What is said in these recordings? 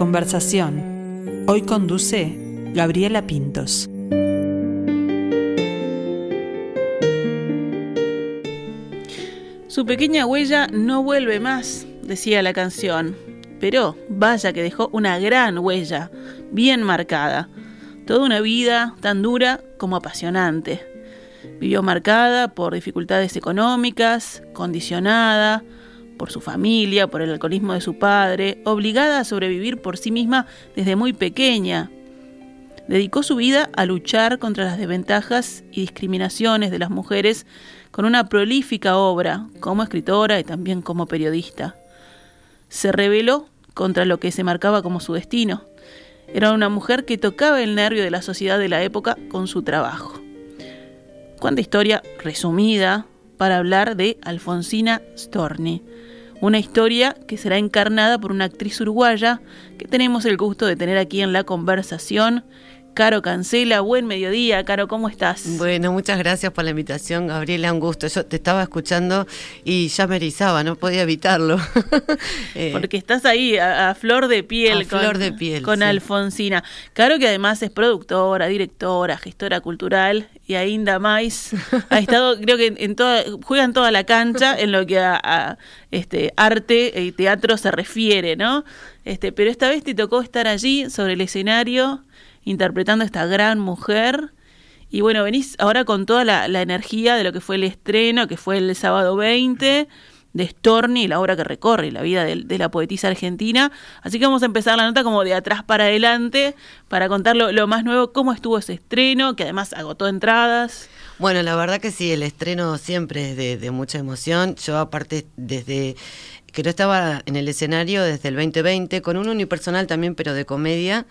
Conversación. Hoy conduce Gabriela Pintos. Su pequeña huella no vuelve más, decía la canción, pero vaya que dejó una gran huella, bien marcada, toda una vida tan dura como apasionante. Vivió marcada por dificultades económicas, condicionada, por su familia, por el alcoholismo de su padre, obligada a sobrevivir por sí misma desde muy pequeña. Dedicó su vida a luchar contra las desventajas y discriminaciones de las mujeres con una prolífica obra como escritora y también como periodista. Se rebeló contra lo que se marcaba como su destino. Era una mujer que tocaba el nervio de la sociedad de la época con su trabajo. Cuánta historia resumida para hablar de Alfonsina Storni una historia que será encarnada por una actriz uruguaya que tenemos el gusto de tener aquí en la conversación. Caro Cancela, buen mediodía. Caro, ¿cómo estás? Bueno, muchas gracias por la invitación, Gabriela, un gusto. Yo te estaba escuchando y ya me erizaba, no podía evitarlo. Eh, Porque estás ahí a, flor de piel. A con, flor de piel. Con Alfonsina. Caro que además es productora, directora, gestora cultural y ainda más. Ha estado, creo que en toda, juega en toda la cancha en lo que a, este, arte y teatro se refiere, ¿no? Este, pero esta vez te tocó estar allí sobre el escenario interpretando a esta gran mujer. Y bueno, venís ahora con toda la, energía de lo que fue el estreno, que fue el sábado 20 de Storni, la obra que recorre la vida de, la poetisa argentina. Así que vamos a empezar la nota como de atrás para adelante para contar lo, más nuevo, cómo estuvo ese estreno, que además agotó entradas. Bueno, la verdad que sí, el estreno siempre es de, de mucha emoción. Yo aparte desde que no estaba en el escenario desde el 2020, con un unipersonal también, pero de comedia.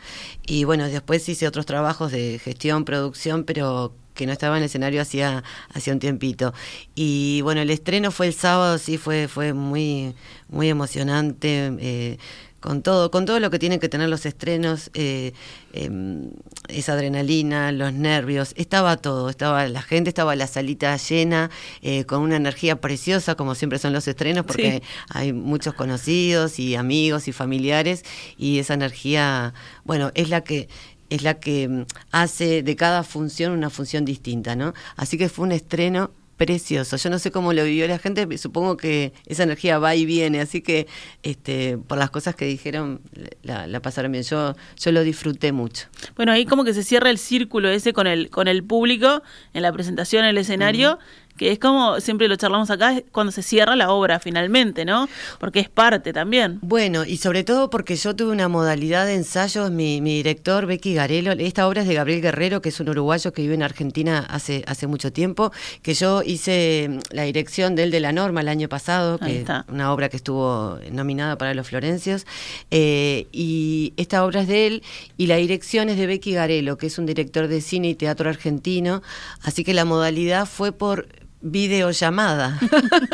Y bueno, después hice otros trabajos de gestión, producción, pero que no estaba en el escenario hacía, hacía un tiempito. Y bueno, el estreno fue el sábado, sí, fue, fue muy, muy emocionante. Eh, con todo, con todo lo que tienen que tener los estrenos, eh, em, esa adrenalina, los nervios, estaba todo, estaba la gente, estaba la salita llena, eh, con una energía preciosa, como siempre son los estrenos, porque hay muchos conocidos y amigos y familiares, y esa energía, bueno, es la que es la que em, hace de cada función una función distinta, ¿no? Así que fue un estreno precioso. Yo no sé cómo lo vivió la gente, supongo que esa energía va y viene, así que este, por las cosas que dijeron la, pasaron bien. Yo, yo lo disfruté mucho. Bueno, ahí como que se cierra el círculo ese con el, con el público en la presentación, en el escenario que es como siempre lo charlamos acá, cuando se cierra la obra finalmente, ¿no? Porque es parte también. Bueno, y sobre todo porque yo tuve una modalidad de ensayos, mi, director, Becky Garelo, esta obra es de Gabriel Guerrero, que es un uruguayo que vive en Argentina hace, hace mucho tiempo, que yo hice mm, la dirección de él de la norma el año pasado, que una obra que estuvo nominada para los Florencios, eh, y esta obra es de él, y la dirección es de Becky Garelo, que es un director de cine y teatro argentino, así que la modalidad fue por videollamada.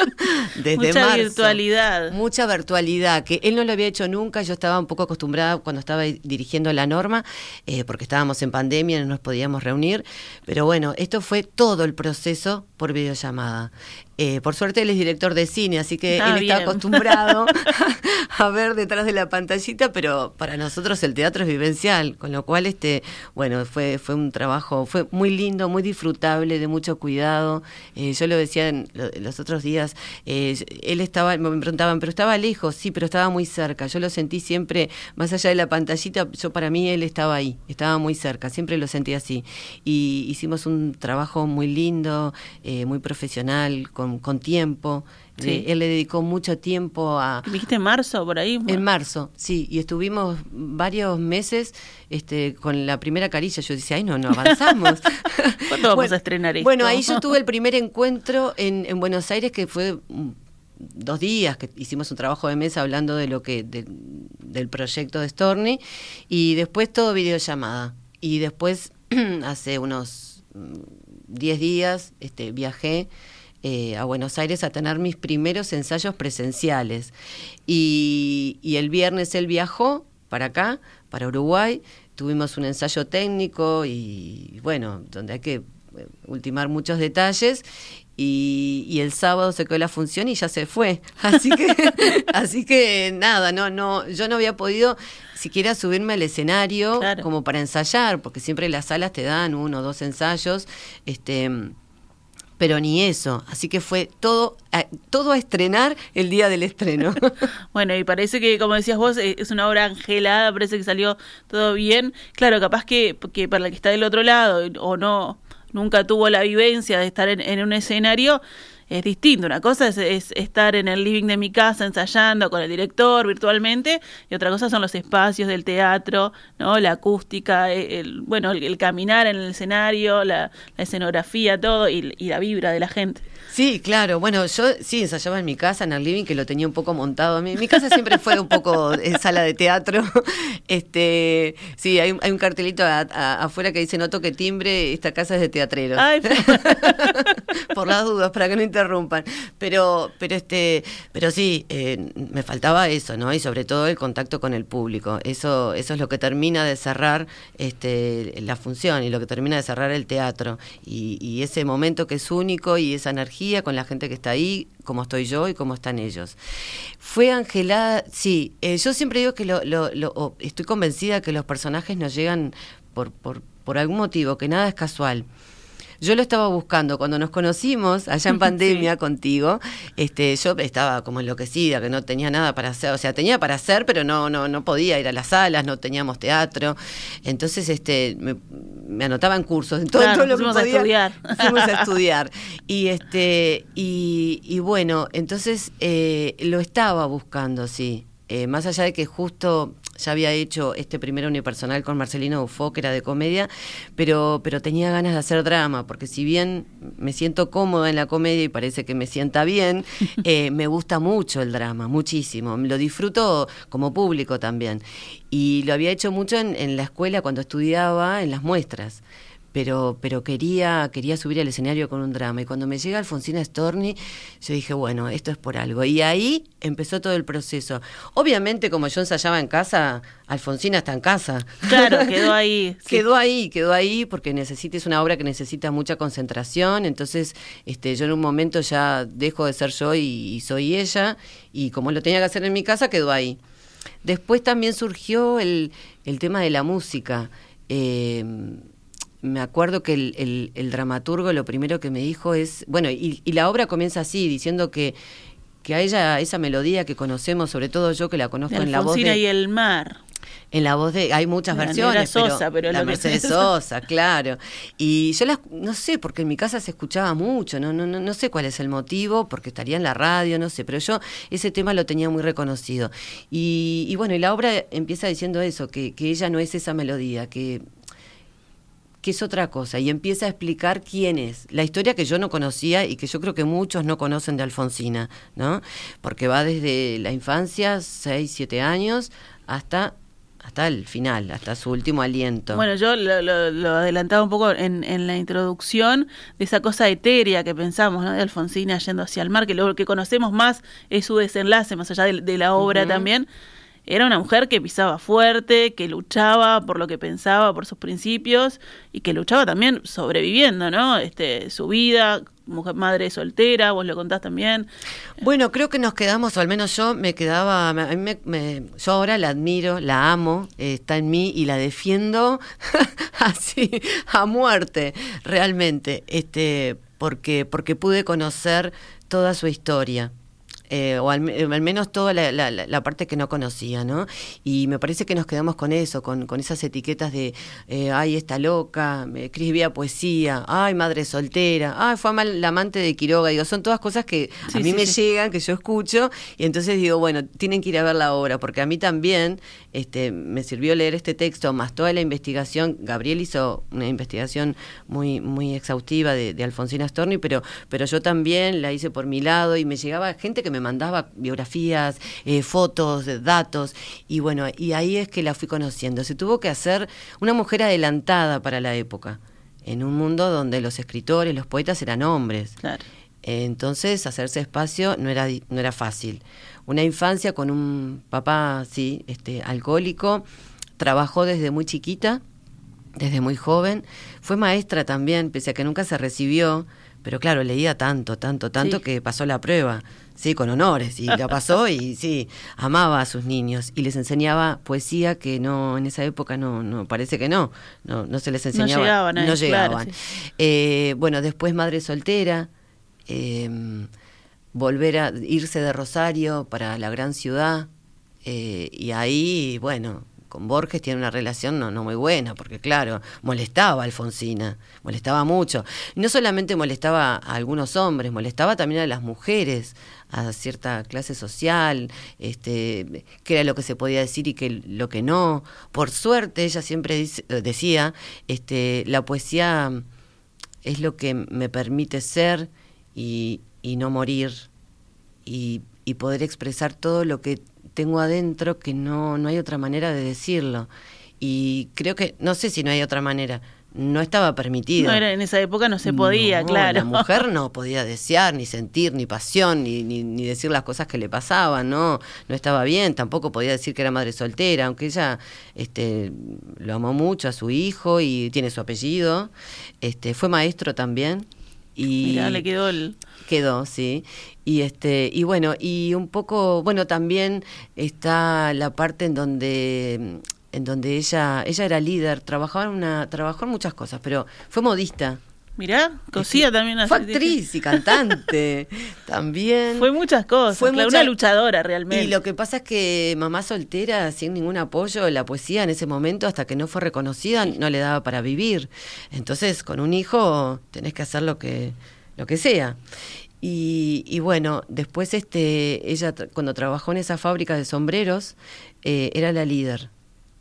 Desde mucha virtualidad. Mucha virtualidad que él no lo había hecho nunca. Yo estaba un poco acostumbrada cuando estaba dirigiendo la norma eh, porque estábamos en pandemia no nos podíamos reunir. Pero bueno esto fue todo el proceso por videollamada eh, por suerte él es director de cine, así que él está acostumbrado a ver detrás de la pantallita, pero para nosotros el teatro es vivencial, con lo cual este, bueno, fue, fue un trabajo, fue muy lindo, muy disfrutable, de mucho cuidado. Eh, yo lo decía en los otros días, eh, él estaba, me preguntaban, pero estaba lejos, sí, pero estaba muy cerca. Yo lo sentí siempre, más allá de la pantallita, yo para mí él estaba ahí, estaba muy cerca, siempre lo sentí así. Y hicimos un trabajo muy lindo, muy profesional, con con, tiempo. Él le dedicó mucho tiempo a... ¿Dijiste en marzo por ahí? En marzo, sí. Y estuvimos varios meses este, con la primera caricia. Yo decía, ay, no, no avanzamos. ¿Cuándo vamos a estrenar esto? Bueno, ahí yo tuve el primer encuentro en, en Buenos Aires que fue dos días que hicimos un trabajo de mesa hablando de lo que del proyecto de Storni y después todo videollamada y después hace unos 10 días este viajé eh, a Buenos Aires a tener mis primeros ensayos presenciales. Y, el viernes él viajó para acá, para Uruguay, tuvimos un ensayo técnico y bueno, donde hay que eh, ultimar muchos detalles y, y el sábado se quedó la función y ya se fue. Así que, así que nada, no, no, yo no había podido siquiera subirme al escenario Claro. como para ensayar, porque siempre las salas te dan uno o dos ensayos, este pero ni eso, así que fue todo a, todo a estrenar el día del estreno. Bueno, y parece que, como decías vos, eh, es una obra angelada, parece que salió todo bien. Claro, capaz que, que para la que está del otro lado o no, nunca tuvo la vivencia de estar en, en un escenario, es distinto. Una cosa es, es estar en el living de mi casa ensayando con el director virtualmente, y otra cosa son los espacios del teatro, ¿no? La acústica, eh, el, bueno, el, el caminar en el escenario, la, la escenografía, todo, y, y la vibra de la gente. Sí, claro. Bueno, yo sí ensayaba en mi casa, en el living, que lo tenía un poco montado. Mi, mi casa siempre fue un poco en sala de teatro. Este, sí, hay, un- hay un cartelito a- a- afuera que dice no toque timbre, esta casa es de teatreros. Ay, Por las dudas, para que no interrumpan. Pero, pero este, pero sí, eh, me faltaba eso, ¿no? Y sobre todo el contacto con el público. Eso, eso es lo que termina de cerrar este, la función y lo que termina de cerrar el teatro. Y, y ese momento que es único y esa energía con la gente que está ahí, como estoy yo y como están ellos. Fue Angelada, sí, eh, yo siempre digo que lo, lo- lo- estoy convencida que los personajes nos llegan por, por, por algún motivo, que nada es casual. Yo lo estaba buscando cuando nos conocimos allá en pandemia contigo. Este, yo estaba como enloquecida, que no tenía nada para hacer, o sea, tenía para hacer, pero no no no podía ir a las salas, no teníamos teatro. Entonces, este, me, me anotaba en cursos, en todo, Claro, todo lo que fuimos a podía. estudiar. Fuimos a estudiar. Y este y, y bueno, entonces eh, lo estaba buscando, sí. Eh, más allá de que justo ya había hecho este primer unipersonal con Marcelino Ufo, que era de comedia, pero, pero tenía ganas de hacer drama, porque si bien me siento cómoda en la comedia y parece que me sienta bien, eh, me gusta mucho el drama, muchísimo. Lo disfruto como público también. Y lo había hecho mucho en, en la escuela cuando estudiaba, en las muestras pero, pero quería, quería subir al escenario con un drama. Y cuando me llega Alfonsina Storni, yo dije, bueno, esto es por algo. Y ahí empezó todo el proceso. Obviamente, como yo ensayaba en casa, Alfonsina está en casa. Claro, quedó ahí. sí. Quedó ahí, quedó ahí porque necesita, es una obra que necesita mucha concentración, entonces este, yo en un momento ya dejo de ser yo y, y soy ella, y como lo tenía que hacer en mi casa, quedó ahí. Después también surgió el, el tema de la música. Eh, me acuerdo que el, el- el dramaturgo lo primero que me dijo es, bueno, y, y la obra comienza así, diciendo que, que a ella esa melodía que conocemos, sobre todo yo que la conozco en la voz de... y el mar. En la voz de, hay muchas La versiones, Sosa, pero la lo que- Mercedes Sosa, claro. Y yo las, no sé, porque en mi casa se escuchaba mucho, no, no, no, no sé cuál es el motivo, porque estaría en la radio, no sé, pero yo ese tema lo tenía muy reconocido. Y, y bueno, y la obra empieza diciendo eso, que, que ella no es esa melodía, que que es otra cosa, y empieza a explicar quién es. La historia que yo no conocía y que yo creo que muchos no conocen de Alfonsina, ¿no? Porque va desde la infancia, 6, 7 años, hasta, hasta el final, hasta su último aliento. Bueno, yo lo, lo- lo adelantaba un poco en, en la introducción de esa cosa etérea que pensamos, ¿no? De Alfonsina yendo hacia el mar, que lo que conocemos más es su desenlace, más allá de, de la obra también. Era una mujer que pisaba fuerte, que luchaba por lo que pensaba, por sus principios, y que luchaba también sobreviviendo, ¿no? Este, su vida, mujer madre soltera, vos lo contás también. Bueno, creo que nos quedamos, o al menos yo me quedaba, me- me- me- yo ahora la admiro, la amo, está en mí y la defiendo así a muerte, realmente, este, porque porque pude conocer toda su historia. Eh, o al, me- al menos toda la, la- parte que no conocía, ¿no? Y me parece que nos quedamos con eso, con, con esas etiquetas de, eh, ay, está loca, escribía poesía, ay, madre soltera, ay, fue mal la amante de Quiroga, digo, son todas cosas que Sí, a mí sí, me sí. llegan, que yo escucho, y entonces digo, bueno, tienen que ir a ver la obra, porque a mí también este, me sirvió leer este texto, más toda la investigación, Gabriel hizo una investigación muy, muy exhaustiva de, de Alfonsina Storni, pero, pero yo también la hice por mi lado, y me llegaba gente que me mandaba biografías, eh, fotos, datos, y bueno, y ahí es que la fui conociendo. Se tuvo que hacer una mujer adelantada para la época, en un mundo donde los escritores, los poetas eran hombres. Claro. Entonces, hacerse espacio no era, no era fácil. Una infancia con un papá, sí, este, alcohólico, trabajó desde muy chiquita, desde muy joven, fue maestra también, pese a que nunca se recibió, pero claro, leía tanto, tanto, tanto Sí. que pasó la prueba, sí, con honores, y la pasó y sí, amaba a sus niños y les enseñaba poesía que no, en esa época no, no parece que no, no, no se les enseñaba. llegaban a no claro, llegaban. sí. Eh, bueno, después madre soltera, eh, volver a irse de Rosario para la gran ciudad, eh, y ahí, bueno, Borges tiene una relación no, muy buena, porque claro, molestaba a Alfonsina, molestaba mucho. Y no solamente molestaba a algunos hombres, molestaba también a las mujeres, a cierta clase social, este, qué era lo que se podía decir y qué lo que no. Por suerte, ella siempre decía, este, la poesía es lo que me permite ser y, no morir y poder expresar todo lo que tengo adentro que no, no hay otra manera de decirlo. Y creo que, no sé si no hay otra manera, no estaba permitido. No era, en esa época no se podía, No, claro. La mujer no podía desear, ni sentir, ni pasión, ni, ni, ni decir las cosas que le pasaban, no, no estaba bien, tampoco podía decir que era madre soltera, aunque ella este, lo amó mucho a su hijo y tiene su apellido, este, fue maestro también. Y Mirá, le quedó el... Quedó, sí. Y este, y bueno, y un poco, bueno, también está la parte en donde en donde ella, ella era líder, trabajaba en una, trabajó en muchas cosas, pero fue modista. Mirá, cosía también Fue así, actriz y cantante también. Fue muchas cosas, Fue mucha- una luchadora realmente. Y lo que pasa es que mamá soltera, sin ningún apoyo, la poesía en ese momento, hasta que no fue reconocida, no le daba para vivir. Entonces, con un hijo tenés que hacer lo que, lo que sea. Y, y bueno, después este, ella cuando trabajó en esa fábrica de sombreros, eh, era la líder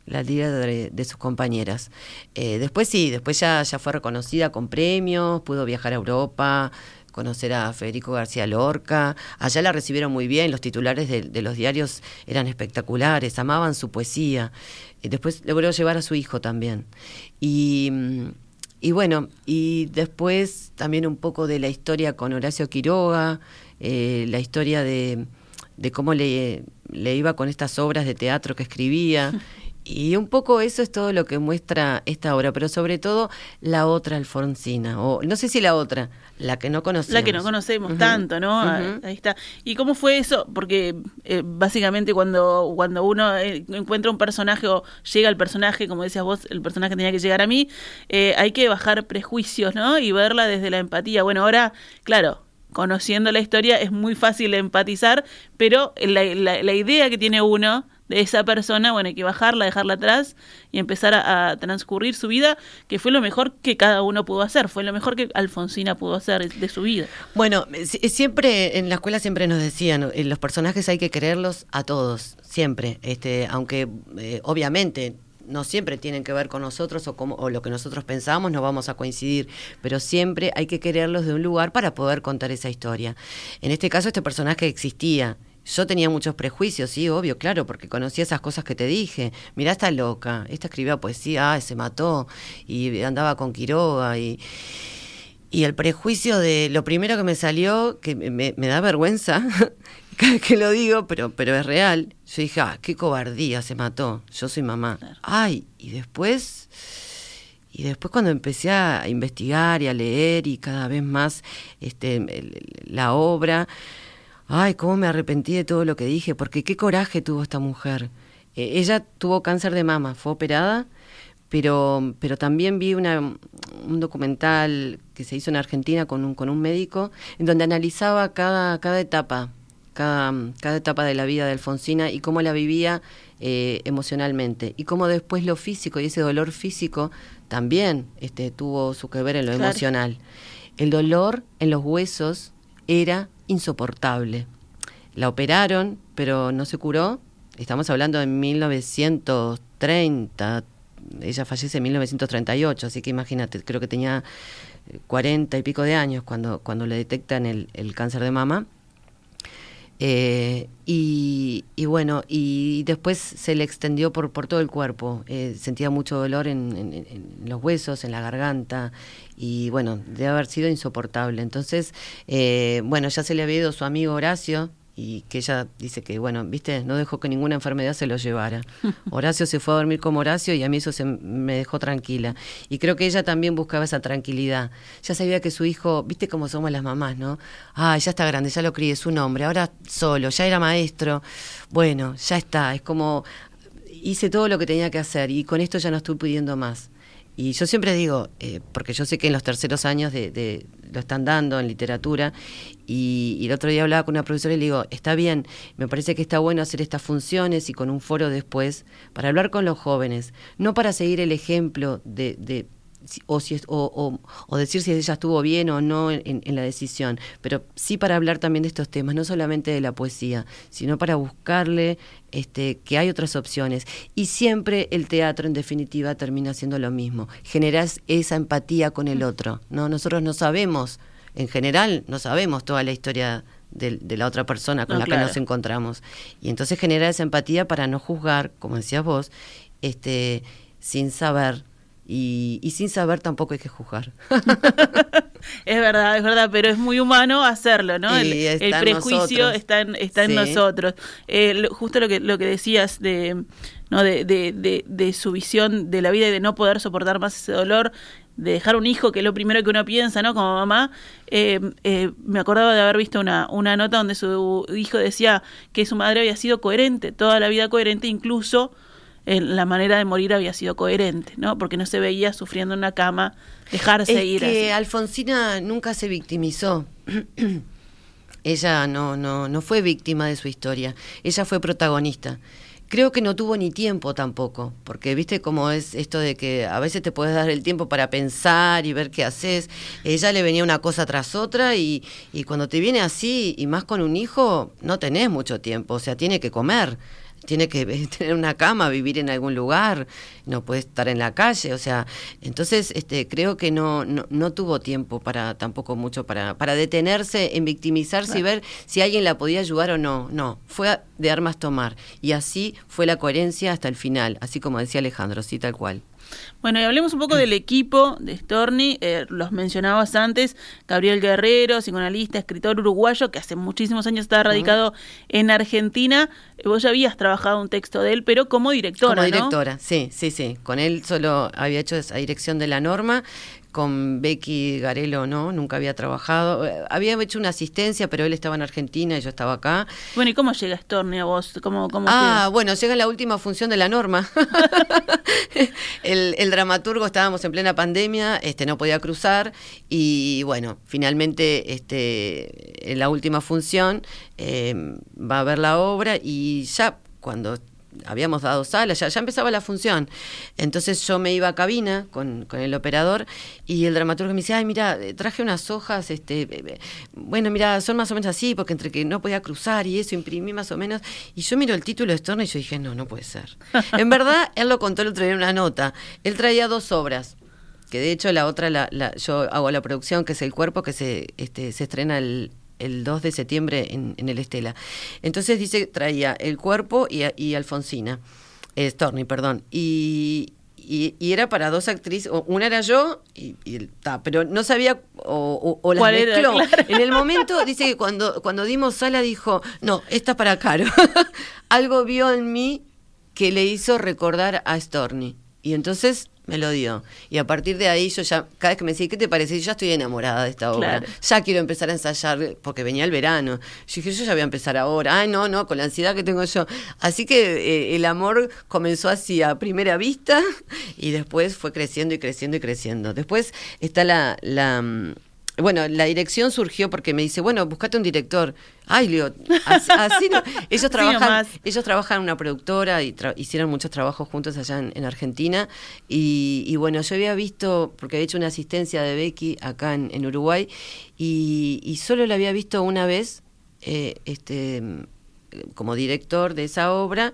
la líder de, sus compañeras. Eh, después sí, después ya, ya fue reconocida con premios, pudo viajar a Europa, conocer a Federico García Lorca. Allá la recibieron muy bien, los titulares de, de los diarios eran espectaculares, amaban su poesía. Eh, después logró llevar a su hijo también. Y, mm, y bueno, y después también un poco de la historia con Horacio Quiroga, eh, la historia de, de cómo le, le iba con estas obras de teatro que escribía. Y un poco eso es todo lo que muestra esta obra, pero sobre todo la otra Alfonsina, o no sé si la otra, la que no conocemos. La que no conocemos tanto, ¿no? Ah. Ahí está. ¿Y cómo fue eso? Porque eh, básicamente cuando, cuando uno eh, encuentra un personaje o llega al personaje, como decías vos, el personaje tenía que llegar a mí, eh, hay que bajar prejuicios, ¿no? Y verla desde la empatía. Bueno, ahora, claro, conociendo la historia es muy fácil empatizar, pero la, la- la idea que tiene uno de esa persona, bueno, hay que bajarla, dejarla atrás y empezar a, transcurrir su vida, que fue lo mejor que cada uno pudo hacer, fue lo mejor que Alfonsina pudo hacer de su vida. Bueno, si- siempre en la escuela siempre nos decían, eh, los personajes hay que creerlos a todos, siempre, este, aunque eh, obviamente no siempre tienen que ver con nosotros o, como, o lo que nosotros pensamos, no vamos a coincidir, pero siempre hay que quererlos de un lugar para poder contar esa historia. En este caso, este personaje existía. Yo tenía muchos prejuicios, sí, obvio, claro, porque conocía esas cosas que te dije. Mirá, está loca, esta escribía poesía, ah, se mató, y andaba con Quiroga, y, y el prejuicio de lo primero que me salió, que me, me da vergüenza, cada vez que lo digo, pero, pero es real. Yo dije, ah, qué cobardía, se mató. Yo soy mamá. Claro. Ay, y después, y después cuando empecé a investigar y a leer y cada vez más este, la obra, ay, cómo me arrepentí de todo lo que dije, porque qué coraje tuvo esta mujer. Eh, ella tuvo cáncer de mama, fue operada, pero, pero también vi una, un documental que se hizo en Argentina con un, con un médico, en donde analizaba cada, cada etapa, cada, cada etapa de la vida de Alfonsina y cómo la vivía eh, emocionalmente, y cómo después lo físico y ese dolor físico también este, tuvo su que ver en lo Claro. emocional. El dolor en los huesos era insoportable. La operaron, pero no se curó. Estamos hablando de 1930. Ella fallece en 1938, así que imagínate, creo que tenía eh, 40 y pico de años cuando, cuando le detectan el, el cáncer de mama. Eh, y, y bueno, y después se le extendió por, por todo el cuerpo. Eh, sentía mucho dolor en, los huesos, en la garganta, y bueno, debe haber sido insoportable. Entonces, eh, bueno, ya se le había ido su amigo Horacio, y que ella dice que, bueno, viste, no dejó que ninguna enfermedad se lo llevara. Horacio se fue a dormir como Horacio y a mí eso se me dejó tranquila. Y creo que ella también buscaba esa tranquilidad. Ya sabía que su hijo, viste cómo somos las mamás, ¿no? Ah, ya está grande, ya lo crié, es un hombre, ahora solo, ya era maestro. Bueno, ya está, es como hice todo lo que tenía que hacer y con esto ya no estoy pidiendo más. Y yo siempre digo, eh, porque yo sé que en los terceros años de, lo están dando en literatura, y, el otro día hablaba con una profesora y le digo, está bien, me parece que está bueno hacer estas funciones y con un foro después, para hablar con los jóvenes, no para seguir el ejemplo de, o, si, o, o, decir si ella estuvo bien o no en, la decisión, pero sí para hablar también de estos temas, no solamente de la poesía, sino para buscarle este, que hay otras opciones. Y siempre el teatro, en definitiva, termina siendo lo mismo. Generas esa empatía con el otro. ¿no? Nosotros no sabemos, en general, no sabemos toda la historia de, la otra persona con la que nos encontramos. Y entonces genera esa empatía para no juzgar, como decías vos, este, sin saber y, sin saber tampoco hay que juzgar. es verdad, es verdad, pero es muy humano hacerlo, ¿no? El, prejuicio está en, está en nosotros. Eh, justo lo que, lo que decías de, ¿no? De, de, de, su visión de la vida y de no poder soportar más ese dolor, de dejar un hijo, que es lo primero que uno piensa, ¿no? Como mamá, eh, eh, me acordaba de haber visto una, una nota donde su hijo decía que su madre había sido coherente, toda la vida coherente, incluso la manera de morir había sido coherente, ¿no? Porque no se veía sufriendo en una cama, dejarse es ir. Que Alfonsina nunca se victimizó. ella no, no, no fue víctima de su historia, ella fue protagonista. Creo que no tuvo ni tiempo tampoco, porque viste cómo es esto de que a veces te puedes dar el tiempo para pensar y ver qué haces. Ella le venía una cosa tras otra y, y cuando te viene así, y más con un hijo, no tenés mucho tiempo, o sea, tiene que comer tiene que tener una cama, vivir en algún lugar, no puede estar en la calle, o sea, entonces este, creo que no, no, tuvo tiempo para tampoco mucho para, para detenerse en victimizarse y ver si alguien la podía ayudar o no, no, fue de armas tomar y así fue la coherencia hasta el final, así como decía Alejandro, sí, tal cual. Bueno, y hablemos un poco del equipo de Storni. Eh, los mencionabas antes, Gabriel Guerrero, psicoanalista, escritor uruguayo, que hace muchísimos años está radicado en Argentina. Vos ya habías trabajado un texto de él, pero como directora. Como directora, sí, sí, sí. Con él solo había hecho esa dirección de la norma, con Becky Garelo no, nunca había trabajado. Eh, había hecho una asistencia, pero él estaba en Argentina y yo estaba acá. Bueno, ¿y cómo llega Storni a vos? ¿Cómo, cómo ah, bueno, llega la última función de la norma. el, dramaturgo estábamos en plena pandemia, este no podía cruzar y bueno, finalmente este en la última función eh, va a ver la obra y ya cuando habíamos dado sala, ya, ya empezaba la función. Entonces yo me iba a cabina con, con, el operador y el dramaturgo me decía, ay, mira, eh, traje unas hojas, este, eh, eh, bueno, mira, son más o menos así, porque entre que no podía cruzar y eso, imprimí más o menos. Y yo miro el título de Storno y yo dije, no, no puede ser. en verdad, él lo contó el otro día en una nota. Él traía dos obras que de hecho la otra la, la, yo hago la producción que es el cuerpo que se este, se estrena el, el 2 de septiembre en, el Estela. Entonces dice, traía el cuerpo y, y Alfonsina, eh, Storni, perdón, y, y, era para dos actrices, una era yo, y, y pero no sabía, o, o, las mezcló. En el momento, dice que cuando, cuando dimos sala dijo, no, esta para Caro. Algo vio en mí que le hizo recordar a Storni. Y entonces me lo dio. Y a partir de ahí yo ya, cada vez que me decía, ¿qué te parece? Yo ya estoy enamorada de esta obra. Ya quiero empezar a ensayar, porque venía el verano. Yo dije, yo ya voy a empezar ahora. Ay, no, no, con la ansiedad que tengo yo. Así que eh, el amor comenzó así a primera vista y después fue creciendo y creciendo y creciendo. Después está la, la mm, bueno, la dirección surgió porque me dice, bueno, buscate un director. Ay, Leo, así, no. Ellos trabajan, ellos trabajan en una productora y hicieron muchos trabajos juntos allá en, Argentina. Y, bueno, yo había visto, porque había hecho una asistencia de Becky acá en, Uruguay, y, solo la había visto una vez, eh, este, como director de esa obra.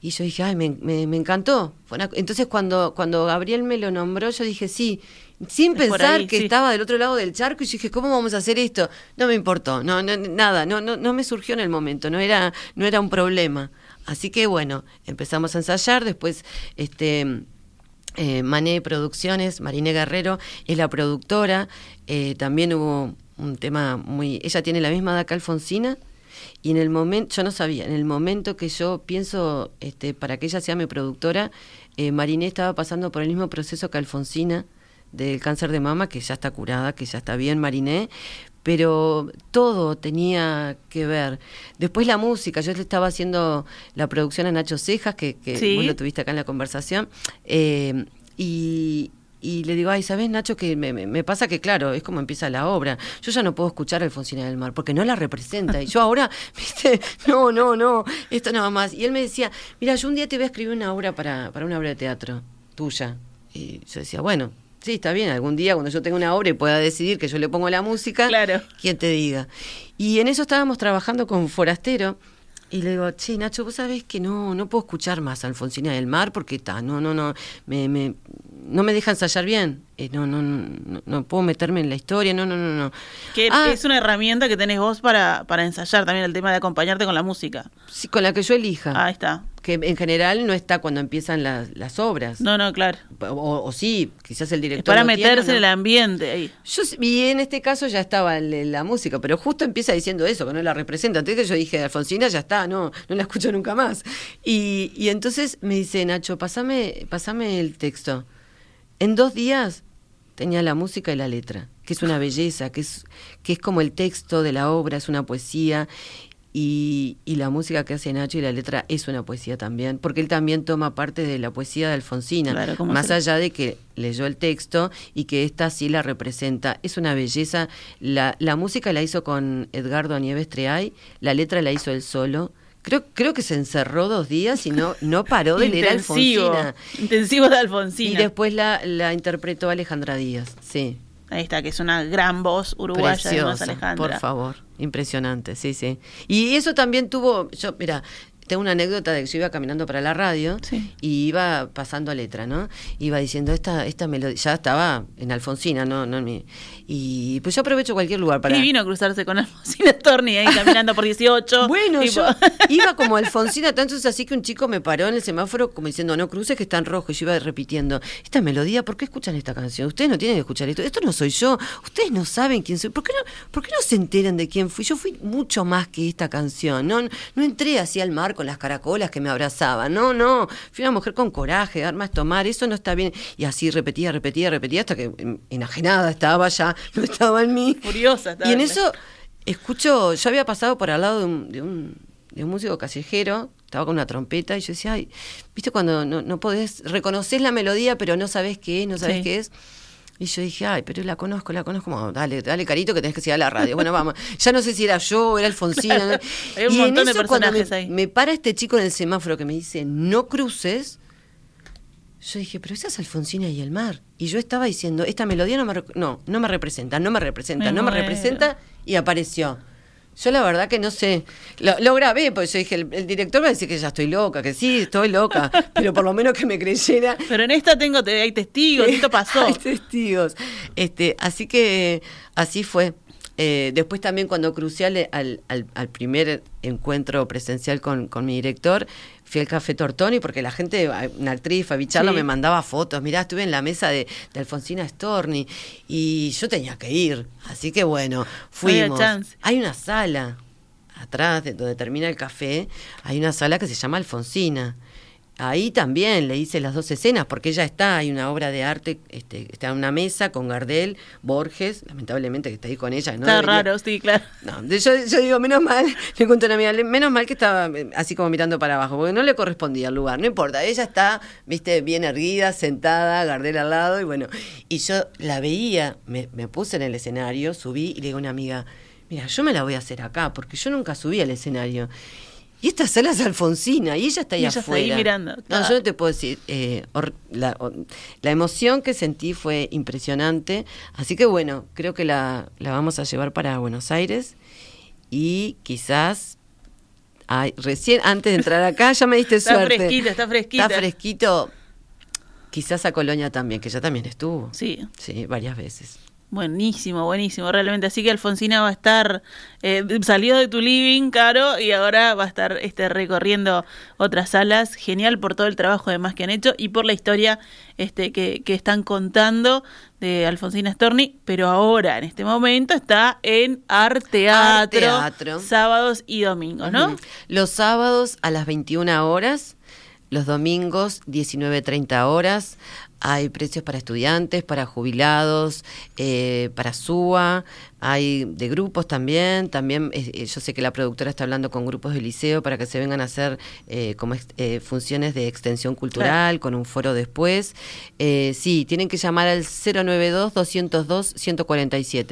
Y yo dije, ay, me, me, encantó. Entonces cuando, cuando Gabriel me lo nombró, yo dije, sí sin pensar que estaba del otro lado del charco y yo dije, ¿cómo vamos a hacer esto? No me importó, no, nada, no, no, no me surgió en el momento, no era, no era un problema. Así que bueno, empezamos a ensayar, después este eh, Mané Producciones, Marine Guerrero es la productora, eh, también hubo un tema muy, ella tiene la misma edad que Alfonsina, Y en el momento, yo no sabía, en el momento que yo pienso este, para que ella sea mi productora, eh, Mariné estaba pasando por el mismo proceso que Alfonsina del cáncer de mama, que ya está curada, que ya está bien Mariné, pero todo tenía que ver. Después la música, yo le estaba haciendo la producción a Nacho Cejas, que, que Sí. vos lo tuviste acá en la conversación, eh, y, y le digo, ay, ¿sabes, Nacho? Que me, pasa que, claro, es como empieza la obra. Yo ya no puedo escuchar a Alfonsina del Mar, porque no la representa. Y yo ahora, viste, no, no, no, esto nada más. Y él me decía, mira, yo un día te voy a escribir una obra para, para una obra de teatro tuya. Y yo decía, bueno, sí, está bien, algún día cuando yo tenga una obra y pueda decidir que yo le pongo la música, Claro. quien te diga. Y en eso estábamos trabajando con Forastero. Y le digo, che, Nacho, vos sabés que no, no puedo escuchar más a Alfonsina del Mar porque está, no, no, no, me, me, no me deja ensayar bien. Eh, no, no, no, no, puedo meterme en la historia, no, no, no, no. Que Ah, es una herramienta que tenés vos para, para ensayar también el tema de acompañarte con la música. sí, con la que yo elija. Ahí está. Que en general no está cuando empiezan las, las obras. No, no, claro. O, o sí, quizás el Es director. para lo tiene, meterse ¿no? en el ambiente ahí. Yo, y en este caso ya estaba la música, pero justo empieza diciendo eso, que no la representa. Entonces yo dije, Alfonsina ya está, no, no la escucho nunca más. Y, y entonces me dice, Nacho, pasame, pasame el texto. En dos días tenía la música y la letra, que es una belleza, que es, que es como el texto de la obra, es una poesía. Y, y la música que hace Nacho y la letra es una poesía también, porque él también toma parte de la poesía de Alfonsina, Claro, ¿cómo más allá de que leyó el texto y que esta sí la representa. Es una belleza. La, la música la hizo con Edgardo Nieves Treay, la letra la hizo él solo. Creo, creo que se encerró dos días y no, no paró de leer. Alfonsina. Intensivo de Alfonsina. Y después la, la interpretó Alejandra Díaz, sí. Ahí está, que es una gran voz uruguaya, además, Preciosa, Alejandra. por favor. Impresionante, sí, sí. Y eso también tuvo, yo, mira, tengo una anécdota de que yo iba caminando para la radio Sí. y iba pasando a letra, ¿no? Iba diciendo, esta, esta melodía, ya estaba en Alfonsina, no, no en mi. Y pues yo aprovecho cualquier lugar para. Y vino a cruzarse con Alfonsina Storni ahí caminando por 18. Bueno, tipo- yo iba como Alfonsina, tanto es así que un chico me paró en el semáforo como diciendo, no cruces que está en rojo. Y yo iba repitiendo, esta melodía, ¿por qué escuchan esta canción? Ustedes no tienen que escuchar esto. Esto no soy yo. Ustedes no saben quién soy. ¿Por qué no, por qué no se enteran de quién fui? Yo fui mucho más que esta canción. No, no entré así al mar con las caracolas que me abrazaban. No, no. Fui una mujer con coraje, armas tomar. Eso no está bien. Y así repetía, repetía, repetía hasta que em, enajenada estaba ya. No estaba en mí. Furiosa estaba. Y en eso escucho, yo había pasado por al lado de un, de un, de un músico callejero, estaba con una trompeta y yo decía, ay, viste cuando no, no podés, reconoces la melodía pero no sabés qué es, no sabés Sí. qué es. Y yo dije, ay, pero la conozco, la conozco, como, dale, dale carito que tenés que seguir a la radio. Bueno, vamos. Ya no sé si era yo era Alfonsina. Hay un y en montón de eso, cuando me, ahí. me para este chico en el semáforo que me dice, no cruces, yo dije, pero esa es Alfonsina y el mar. Y yo estaba diciendo, esta melodía no me, no, no me representa, no me representa, Me no me representa, y apareció. Yo la verdad que no sé, lo, lo grabé, porque yo dije, el, el director va a decir que ya estoy loca, que sí, estoy loca, pero por lo menos que me creyera. Pero en esta tengo, te- hay testigos, esto pasó. Hay testigos. Este, así que así fue. Eh, después también cuando crucé al, al, al- al primer encuentro presencial con, con mi director, fui al Café Tortoni porque la gente, una actriz, Fabi Charlo, Sí. me mandaba fotos. Mirá, estuve en la mesa de, de Alfonsina Storni y yo tenía que ir. Así que bueno, fuimos. Hay una sala atrás de donde termina el café, hay una sala que se llama Alfonsina. Ahí también le hice las dos escenas, porque ella está, hay una obra de arte, este, está en una mesa con Gardel, Borges, lamentablemente que está ahí con ella. ¿no? Está Debería- raro, sí, claro. No, yo, yo digo, menos mal, le cuento a una amiga, menos mal que estaba eh, así como mirando para abajo, porque no le correspondía el lugar, no importa, ella está, viste, bien erguida, sentada, Gardel al lado, y bueno, y yo la veía, me, me puse en el escenario, subí y le digo a una amiga, mira, yo me la voy a hacer acá, porque yo nunca subí al escenario. Y esta sala es Alfonsina y ella está ahí Y ella está afuera. ahí mirando, No, yo no te puedo decir. eh, la, emoción que sentí fue impresionante. Así que bueno, creo que la, la vamos a llevar para Buenos Aires y quizás. ay, recién antes de entrar acá ya me diste Está suerte. fresquita, está fresquita. Está fresquito. Quizás a Colonia también, que ya también estuvo. Sí. Sí, varias veces. Buenísimo, buenísimo, realmente. Así que Alfonsina va a estar, eh, salió de tu living, Caro, y ahora va a estar este, recorriendo otras salas. Genial por todo el trabajo además que han hecho y por la historia este, que, que están contando de Alfonsina Storni, pero ahora, en este momento, está en Arteatro, sábados y domingos, ¿no? Los sábados a las 21 horas, los domingos 19.30 horas. Hay precios para estudiantes, para jubilados, eh, para SUA, hay de grupos también. También eh, yo sé que la productora está hablando con grupos del liceo para que se vengan a hacer eh, como eh, funciones de extensión cultural con un foro después. Eh, sí, tienen que llamar al 092-202-147. ¿Lo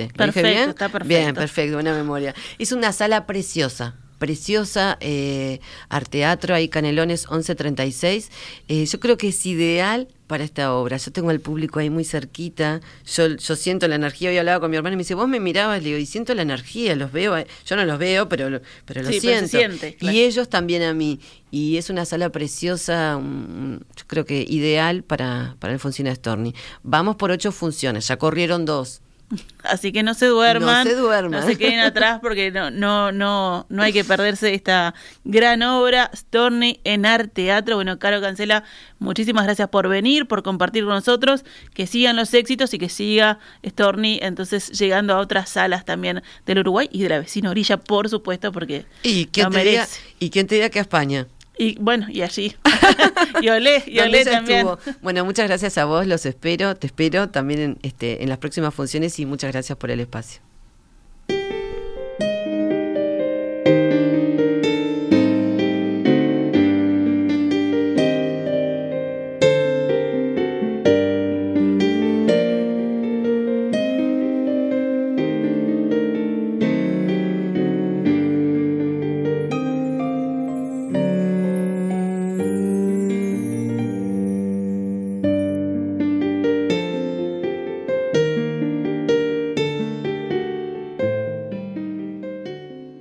dije Perfecto, bien? está perfecto. Bien, perfecto, buena memoria. Es una sala preciosa. Preciosa, eh, Arteatro, ahí Canelones 1136. Eh, yo creo que es ideal para esta obra. Yo tengo al público ahí muy cerquita, yo, yo siento la energía. Hoy hablaba con mi hermano y me dice, vos me mirabas, le digo, y siento la energía, los veo. eh". Yo no los veo, pero, lo- pero lo Sí, pero se siento. siente, claro. Y ellos también a mí. Y es una sala preciosa, un- yo creo que ideal para, para Alfonsina Storni. Vamos por ocho funciones, ya corrieron dos. Así que no se duerman, No se duerman. no se queden atrás porque no, no, no, no hay que perderse esta gran obra, Storni en Arte Teatro. Bueno, Caro Cancela, muchísimas gracias por venir, por compartir con nosotros, que sigan los éxitos y que siga Storni entonces llegando a otras salas también del Uruguay y de la vecina orilla, por supuesto, porque ¿Y quién, lo diga, merece. ¿Y quién te diga que a España? Y bueno, y allí. y Olé, y Olé también. estuvo. Bueno, muchas gracias a vos, los espero, te espero también en, este, en las próximas funciones y muchas gracias por el espacio.